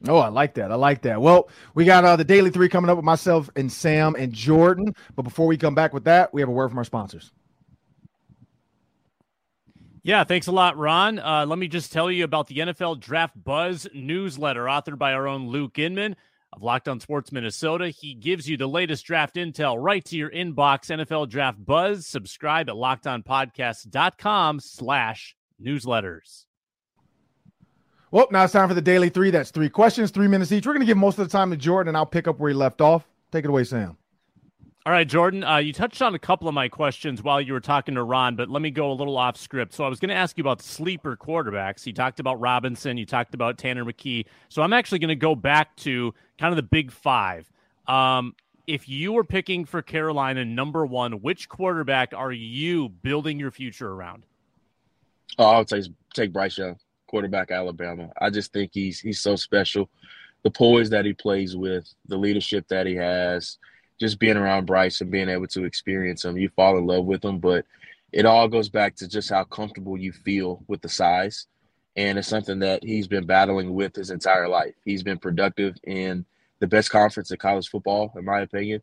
Oh, I like that. I like that. Well, we got uh, the daily three coming up with myself and Sam and Jordan. But before we come back with that, we have a word from our sponsors. Yeah, thanks a lot, Ron. Uh, let me just tell you about the NFL Draft Buzz newsletter authored by our own Luke Inman of Locked On Sports Minnesota. He gives you the latest draft intel right to your inbox. NFL Draft Buzz. Subscribe at lockedonpodcast.com slash newsletters. Well, now it's time for the daily three. That's three questions, three minutes each. We're going to give most of the time to Jordan, and I'll pick up where he left off. Take it away, Sam. All right, Jordan, uh, you touched on a couple of my questions while you were talking to Ron, but let me go a little off script. So I was going to ask you about sleeper quarterbacks. You talked about Robinson, you talked about Tanner McKee. So I'm actually going to go back to kind of the big five. Um, if you were picking for Carolina number one, which quarterback are you building your future around? Oh, I would take take Bryce Young quarterback Alabama. I just think he's he's so special. The poise that he plays with, the leadership that he has, just being around Bryce and being able to experience him, you fall in love with him. But it all goes back to just how comfortable you feel with the size. And it's something that he's been battling with his entire life. He's been productive in the best conference in college football, in my opinion.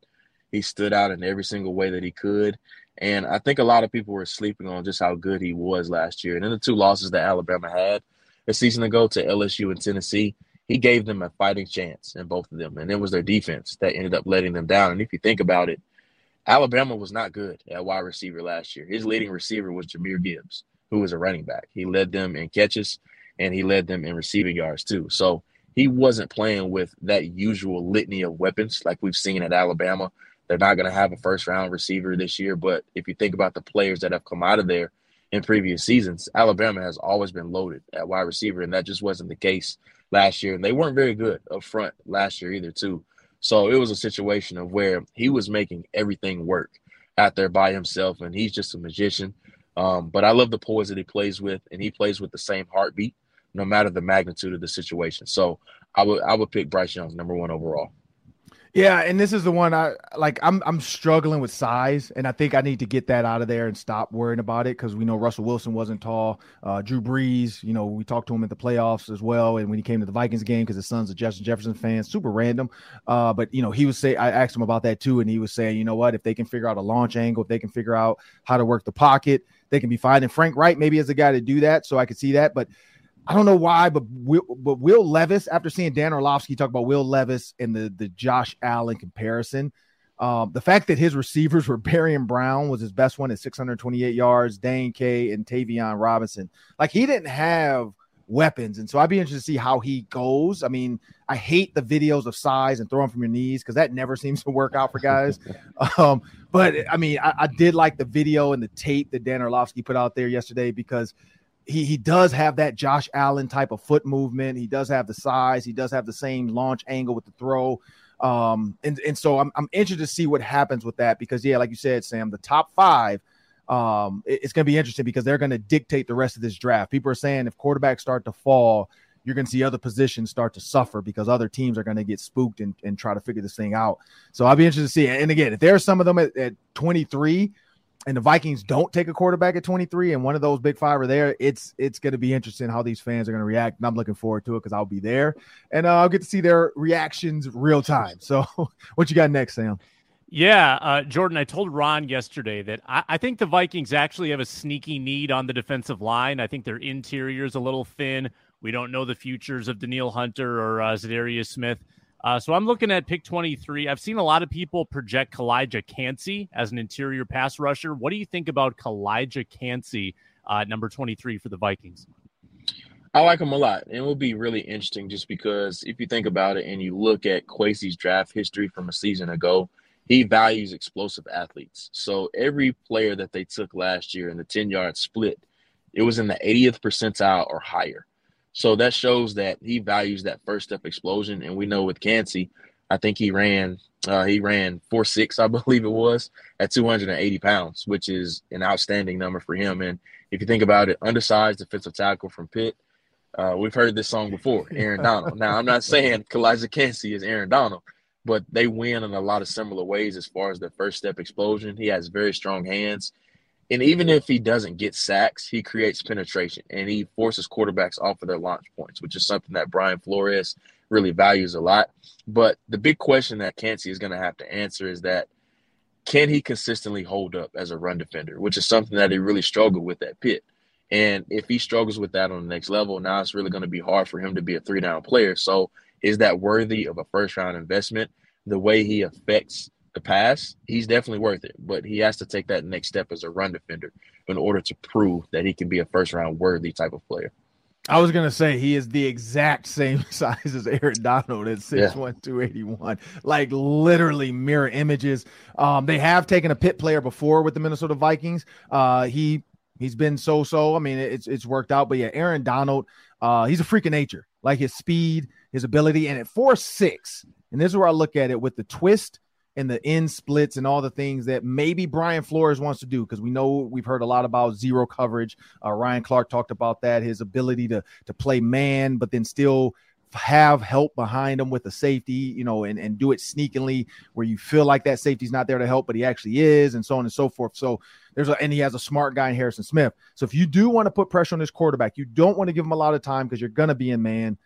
He stood out in every single way that he could. And I think a lot of people were sleeping on just how good he was last year. And then the two losses that Alabama had, a season ago to LSU and Tennessee, he gave them a fighting chance in both of them. And it was their defense that ended up letting them down. And if you think about it, Alabama was not good at wide receiver last year. His leading receiver was Jahmyr Gibbs, who was a running back. He led them in catches and he led them in receiving yards too. So he wasn't playing with that usual litany of weapons like we've seen at Alabama. They're not going to have a first round receiver this year. But if you think about the players that have come out of there, in previous seasons, Alabama has always been loaded at wide receiver, and that just wasn't the case last year. And they weren't very good up front last year either, too. So it was a situation of where he was making everything work out there by himself, and he's just a magician. Um, but I love the poise that he plays with, and he plays with the same heartbeat, no matter the magnitude of the situation. So I would I would pick Bryce Young number one overall. Yeah, and this is the one I like. I'm I'm struggling with size, and I think I need to get that out of there and stop worrying about it because we know Russell Wilson wasn't tall. Uh, Drew Brees, you know, we talked to him at the playoffs as well, and when he came to the Vikings game because his son's a Justin Jefferson fan, super random. Uh, but you know, he was say I asked him about that too, and he was saying, you know what, if they can figure out a launch angle, if they can figure out how to work the pocket, they can be fine. And Frank Reich maybe is the guy to do that, so I could see that, but I don't know why, but Will, but Will Levis, after seeing Dan Orlovsky talk about Will Levis and the the Josh Allen comparison, um, the fact that his receivers were Barion Brown was his best one at 628 yards, Dane Key and Tayvion Robinson. Like he didn't have weapons, and so I'd be interested to see how he goes. I mean, I hate the videos of size and throwing from your knees because that never seems to work out for guys. um, but I mean, I, I, did like the video and the tape that Dan Orlovsky put out there yesterday because he he does have that Josh Allen type of foot movement. He does have the size. He does have the same launch angle with the throw. Um, and and so I'm I'm interested to see what happens with that because yeah, like you said, Sam, the top five. Um, it, it's going to be interesting because they're going to dictate the rest of this draft. People are saying if quarterbacks start to fall, you're going to see other positions start to suffer because other teams are going to get spooked and, and try to figure this thing out. So I'll be interested to see. And again, if there's some of them at, at 23 and the Vikings don't take a quarterback at 23 and one of those big five are there, it's it's going to be interesting how these fans are going to react. And I'm looking forward to it because I'll be there and uh, I'll get to see their reactions real time. So, what you got next, Sam? Yeah, uh, Jordan, I told Ron yesterday that I, I, think the Vikings actually have a sneaky need on the defensive line. I think their interior is a little thin. We don't know the futures of Danielle Hunter or uh, Za'Darius Smith. Uh, so I'm looking at pick 23. I've seen a lot of people project Calijah Kancey as an interior pass rusher. What do you think about Calijah Kancey, uh, number 23 for the Vikings? I like him a lot. And it will be really interesting just because if you think about it and you look at Kwesi's draft history from a season ago, he values explosive athletes. So every player that they took last year in the 10 yard split, it was in the 80th percentile or higher. So that shows that he values that first step explosion. And we know with Kancey, I think he ran uh, he ran four six, I believe it was, at 280 pounds, which is an outstanding number for him. And if you think about it, undersized defensive tackle from Pitt, Uh, we've heard this song before, Aaron Donald. now, I'm not saying Calijah Kancey is Aaron Donald, but they win in a lot of similar ways as far as the first step explosion. He has very strong hands. And even if he doesn't get sacks, he creates penetration and he forces quarterbacks off of their launch points, which is something that Brian Flores really values a lot. But the big question that Kancey is going to have to answer is that can he consistently hold up as a run defender, which is something that he really struggled with at Pitt. And if he struggles with that on the next level, now it's really going to be hard for him to be a three down player. So is that worthy of a first round investment? The way he affects the pass, he's definitely worth it. But he has to take that next step as a run defender in order to prove that he can be a first round worthy type of player. I was gonna say he is the exact same size as Aaron Donald at 6'1, yeah. 281. Like literally mirror images. Um, they have taken a pit player before with the Minnesota Vikings. Uh, he he's been so-so. I mean, it's it's worked out. But yeah, Aaron Donald, uh, he's a freak of nature. Like his speed, his ability, and at four six, and this is where I look at it with the twist and the end splits and all the things that maybe Brian Flores wants to do because we know we've heard a lot about zero coverage. Uh, Ryan Clark talked about that, his ability to to play man, but then still have help behind him with the safety, you know, and, and do it sneakily where you feel like that safety's not there to help, but he actually is, and so on and so forth. So there's a and he has a smart guy in Harrison Smith. So if you do want to put pressure on this quarterback, you don't want to give him a lot of time because you're gonna be in man.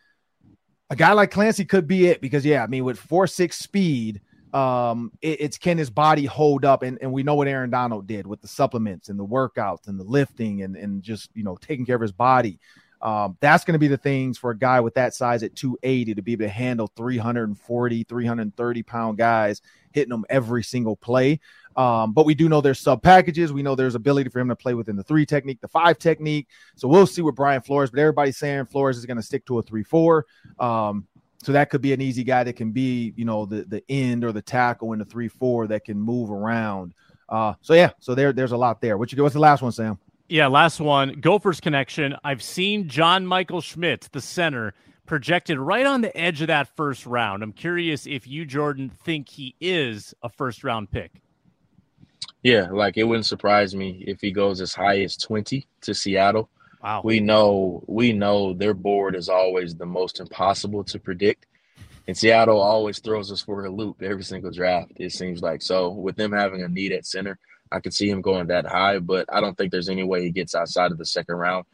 A guy like Kancey could be it because yeah, I mean with four six speed, um, it, it's can his body hold up? And, and we know what Aaron Donald did with the supplements and the workouts and the lifting and, and just, you know, taking care of his body. Um, that's going to be the things for a guy with that size at 280 to be able to handle 340, 330 pound guys hitting them every single play. Um, but we do know there's sub packages. We know there's ability for him to play within the three technique, the five technique. So we'll see with Brian Flores, but everybody's saying Flores is going to stick to a three four. Um, so that could be an easy guy that can be, you know, the the end or the tackle in the three four that can move around. Uh, so yeah, so there there's a lot there. What you what's the last one, Sam? Yeah, last one. Gophers connection. I've seen John Michael Schmitz, the center, projected right on the edge of that first round. I'm curious if you, Jordan, think he is a first round pick. Yeah, like it wouldn't surprise me if he goes as high as 20 to Seattle. Wow. We know we know their board is always the most impossible to predict. And Seattle always throws us for a loop every single draft, it seems like. So with them having a need at center, I could see him going that high, but I don't think there's any way he gets outside of the second round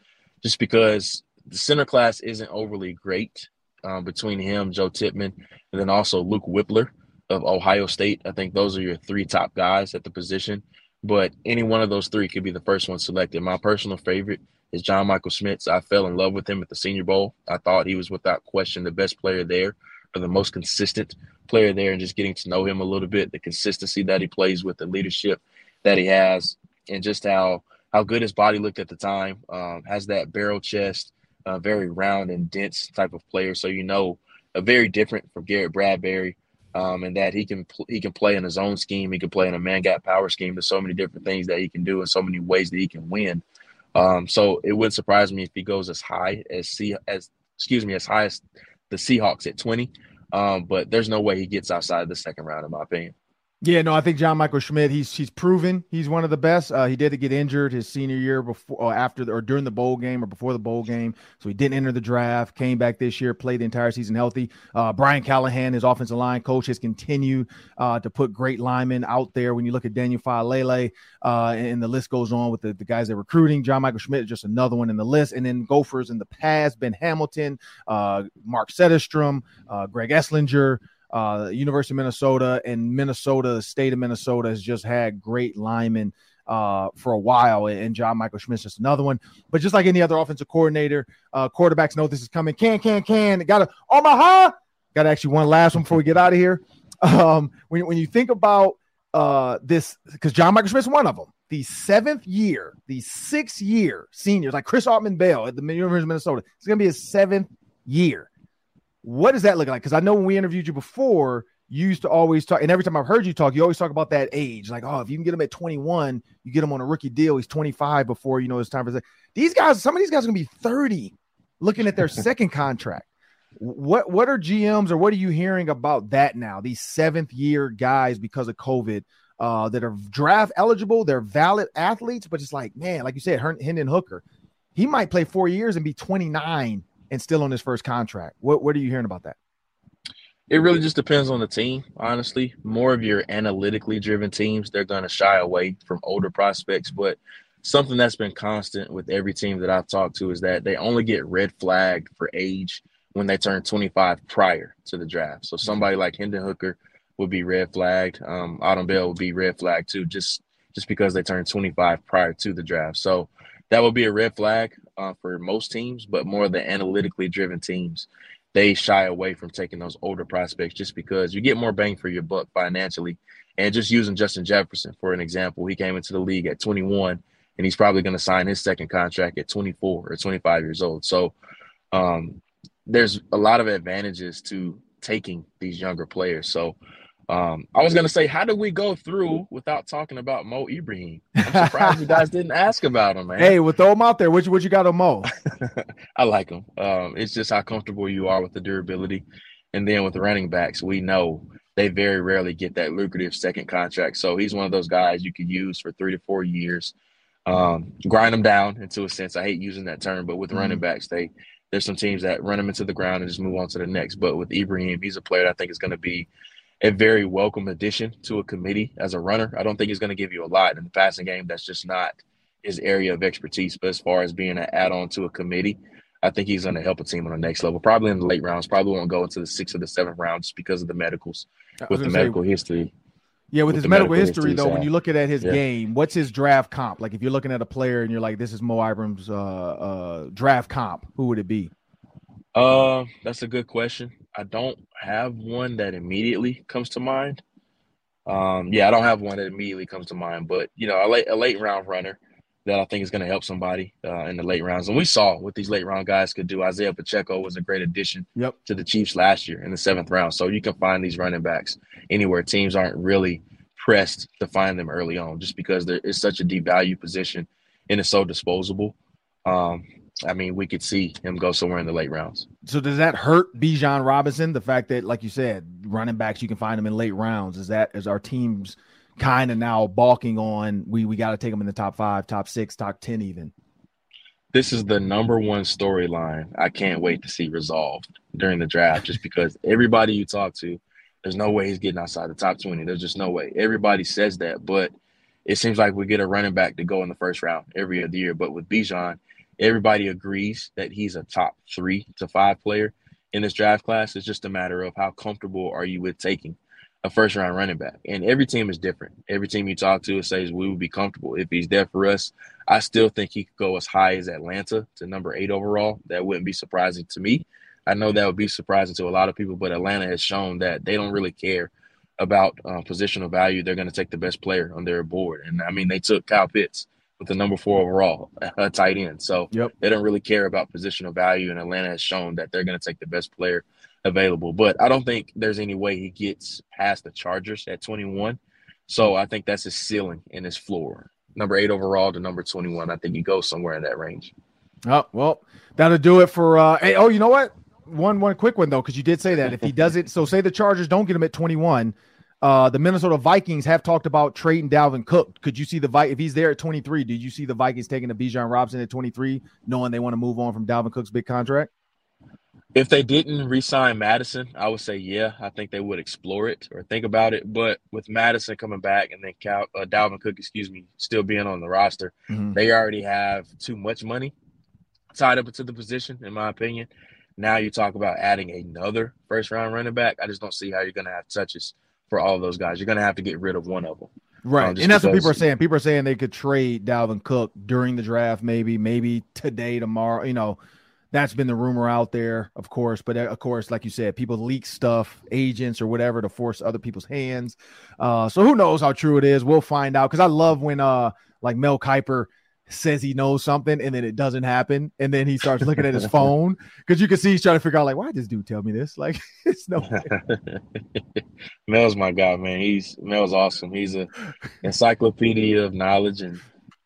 just because the center class isn't overly great um, between him, Joe Tippmann, and then also Luke Wypler of Ohio State. I think those are your three top guys at the position. But any one of those three could be the first one selected. My personal favorite is John Michael Schmitz. I fell in love with him at the Senior Bowl. I thought he was without question the best player there, or the most consistent player there, and just getting to know him a little bit, the consistency that he plays with, the leadership that he has, and just how how good his body looked at the time. Um, has that barrel chest, uh, very round and dense type of player. So you know, a very different from Garrett Bradbury. Um, and that he can pl- he can play in his own scheme. He can play in a man gap power scheme. There's so many different things that he can do, and so many ways that he can win. Um, so it wouldn't surprise me if he goes as high as C as excuse me as high as the Seahawks at 20. Um, but there's no way he gets outside the second round, in my opinion. Yeah, no, I think John Michael Schmitz. He's he's proven he's one of the best. Uh, he did get injured his senior year before, uh, after the, or during the bowl game or before the bowl game, so he didn't enter the draft. Came back this year, played the entire season healthy. Uh, Brian Callahan, his offensive line coach, has continued uh, to put great linemen out there. When you look at Daniel Faalele, uh, and the list goes on with the, the guys they're recruiting. John Michael Schmitz is just another one in the list. And then Gophers in the past, Ben Hamilton, uh, Mark Setterstrom, Greg Eslinger uh, University of Minnesota and Minnesota, the state of Minnesota has just had great linemen uh, for a while, and John Michael Schmitz just another one. But just like any other offensive coordinator, uh, quarterbacks know this is coming. Can, can, can. Got to Omaha. Got actually one last one before we get out of here. Um, when, when you think about uh, this, because John Michael Schmitz one of them. The seventh year, the sixth year seniors, like Chris Autman Bell at the University of Minnesota, it's going to be his seventh year. What does that look like? Because I know when we interviewed you before, you used to always talk, and every time I've heard you talk, you always talk about that age. Like, oh, if you can get him at 21, you get him on a rookie deal. He's 25 before you know it's time for these guys. Some of these guys are gonna be 30, looking at their second contract. What what are GMs or what are you hearing about that now? These seventh year guys because of COVID uh, that are draft eligible, they're valid athletes, but it's like, man, like you said, Hendon Hooker, he might play four years and be 29 and still on his first contract. What what are you hearing about that? It really just depends on the team, honestly. More of your analytically driven teams, they're going to shy away from older prospects. But something that's been constant with every team that I've talked to is that they only get red flagged for age when they turn 25 prior to the draft. So somebody like Hendon Hooker would be red flagged. Um, Autman Bell would be red flagged too, just just because they turned 25 prior to the draft. So that would be a red flag uh, for most teams, but more the analytically driven teams they shy away from taking those older prospects just because you get more bang for your buck financially. And just using Justin Jefferson for an example, he came into the league at 21 and he's probably going to sign his second contract at 24 or 25 years old. So um, there's a lot of advantages to taking these younger players. So um, I was gonna say, how did we go through without talking about Mo Ibrahim? I'm surprised you guys didn't ask about him, man. Hey, we'll throw him out there. What you, what you got on Mo? I like him. Um, it's just how comfortable you are with the durability, and then with the running backs, we know they very rarely get that lucrative second contract. So he's one of those guys you could use for three to four years, um, grind them down into a sense. I hate using that term, but with mm-hmm. running backs, they there's some teams that run them into the ground and just move on to the next. But with Ibrahim, he's a player I think is going to be a very welcome addition to a committee as a runner. I don't think he's going to give you a lot in the passing game. That's just not his area of expertise. But as far as being an add on to a committee, I think he's going to help a team on the next level. Probably in the late rounds. Probably won't go into the sixth or the seventh rounds because of the medicals with the say, medical history. Yeah, with, with his medical, medical, history, history though, when you look at at his yeah. game, what's his draft comp? Like if you're looking at a player and you're like, this is Mo Ibrahim's uh, uh, draft comp, who would it be? Uh, that's a good question. I don't have one that immediately comes to mind. Um, yeah, I don't have one that immediately comes to mind, but you know, a late a late round runner that I think is going to help somebody uh, in the late rounds. And we saw what these late round guys could do. Isaiah Pacheco was a great addition yep. to the Chiefs last year in the seventh round. So you can find these running backs anywhere. Teams aren't really pressed to find them early on just because there is such a deep value position and it's so disposable. Um, I mean, we could see him go somewhere in the late rounds. So does that hurt Bijan Robinson? The fact that, like you said, running backs you can find them in late rounds. Is that is our teams kind of now balking on? We we got to take them in the top five, top six, top ten, even. This is the number one storyline I can't wait to see resolved during the draft, just because everybody you talk to, there's no way he's getting outside the top twenty. There's just no way. Everybody says that, but it seems like we get a running back to go in the first round every other year. But with Bijan, everybody agrees that he's a top three to five player in this draft class. It's just a matter of how comfortable are you with taking a first round running back. And every team is different. Every team you talk to says we would be comfortable if he's there for us. I still think he could go as high as Atlanta to number eight overall. That wouldn't be surprising to me. I know that would be surprising to a lot of people, but Atlanta has shown that they don't really care about uh, positional value. They're going to take the best player on their board. And I mean, they took Kyle Pitts with the number four overall a tight end. So yep. they don't really care about positional value, and Atlanta has shown that they're going to take the best player available. But I don't think there's any way he gets past the Chargers at 21. So I think that's his ceiling and his floor. Number eight overall to number 21. I think he goes somewhere in that range. Oh well, that'll do it for. uh Hey, oh, you know what? One one quick one though, because you did say that if he does it, so say the Chargers don't get him at 21 uh, the Minnesota Vikings have talked about trading Dalvin Cook. Could you see the Vi- if he's there at 23? Did you see the Vikings taking a Bijan Robinson at 23, knowing they want to move on from Dalvin Cook's big contract? If they didn't re-sign Mattison, I would say yeah. I think they would explore it or think about it. But with Mattison coming back and then Cal, uh, Dalvin Cook, excuse me, still being on the roster, mm-hmm. they already have too much money tied up into the position, in my opinion. Now you talk about adding another first-round running back. I just don't see how you're going to have touches for all of those guys. You're going to have to get rid of one of them. Right. Um, and that's because, what people are saying. People are saying they could trade Dalvin Cook during the draft, maybe, maybe today, tomorrow. You know, that's been the rumor out there, of course. But of course, like you said, people leak stuff, agents or whatever, to force other people's hands. Uh, so who knows how true it is? We'll find out. Because I love when, uh, like Mel Kiper says he knows something and then it doesn't happen. And then he starts looking at his phone because you can see he's trying to figure out like why did this dude tell me this? Like it's no mel's my guy man. He's mel's awesome. He's a encyclopedia of knowledge and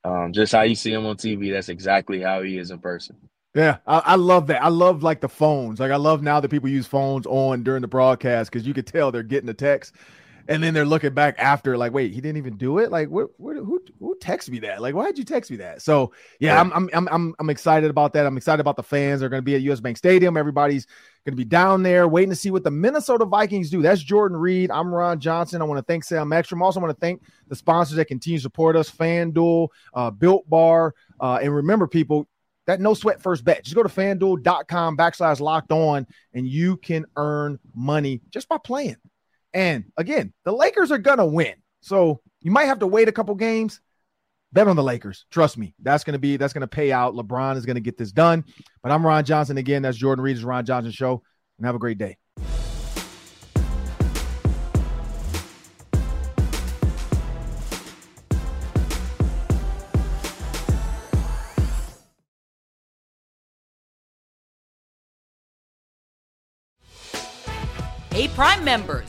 um, just how you see him on tv that's exactly how he is in person. Yeah, I, I, love that. I love like the phones. Like I love now that people use phones on during the broadcast because you could tell they're getting the text and then they're looking back after, like, wait, he didn't even do it. Like, who who texted me that? Like, why did you text me that? So yeah, I'm I'm I'm I'm, I'm excited about that. I'm excited about the fans. They're going to be at US Bank Stadium. Everybody's going to be down there waiting to see what the Minnesota Vikings do. That's Jordan Reid. I'm Ron Johnson. I want to thank Sam Ekstrom. I also want to thank the sponsors that continue to support us: FanDuel, uh, Built Bar, uh, and remember, people, that no sweat first bet. Just go to fanduel.com backslash locked on and you can earn money just by playing. And again, the Lakers are going to win. So you might have to wait a couple games. Bet on the Lakers. Trust me. That's going to be, that's going to pay out. LeBron is going to get this done. But I'm Ron Johnson again. That's Jordan Reid's Ron Johnson Show. And have a great day. Hey, Prime members,